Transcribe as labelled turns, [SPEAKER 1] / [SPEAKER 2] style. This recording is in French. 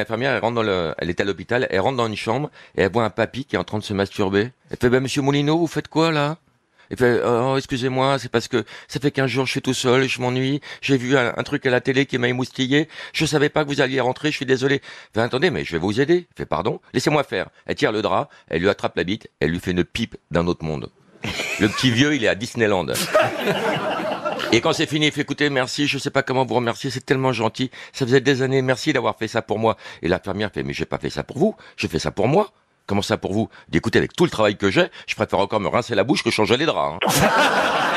[SPEAKER 1] infirmière, elle rentre dans le, elle est à l'hôpital, elle rentre dans une chambre et elle voit un papy qui est en train de se masturber. Elle fait, bah, monsieur Moulineau, vous faites quoi, là? Il fait, oh, excusez-moi, c'est parce que ça fait 15 jours, je suis tout seul, je m'ennuie, j'ai vu un, truc à la télé qui m'a émoustillé, je savais pas que vous alliez rentrer, je suis désolé. Fait, attendez, mais je vais vous aider. Fait, pardon, laissez-moi faire. Elle tire le drap, elle lui attrape la bite, elle lui fait une pipe d'un autre monde. Le petit vieux, il est à Disneyland. Et quand c'est fini, il fait écoutez, merci, je sais pas comment vous remercier, c'est tellement gentil. Ça faisait des années, merci d'avoir fait ça pour moi. Et l'infirmière fait mais j'ai pas fait ça pour vous, j'ai fait ça pour moi. Comment ça pour vous? D'écouter avec tout le travail que j'ai, je préfère encore me rincer la bouche que changer les draps. hein.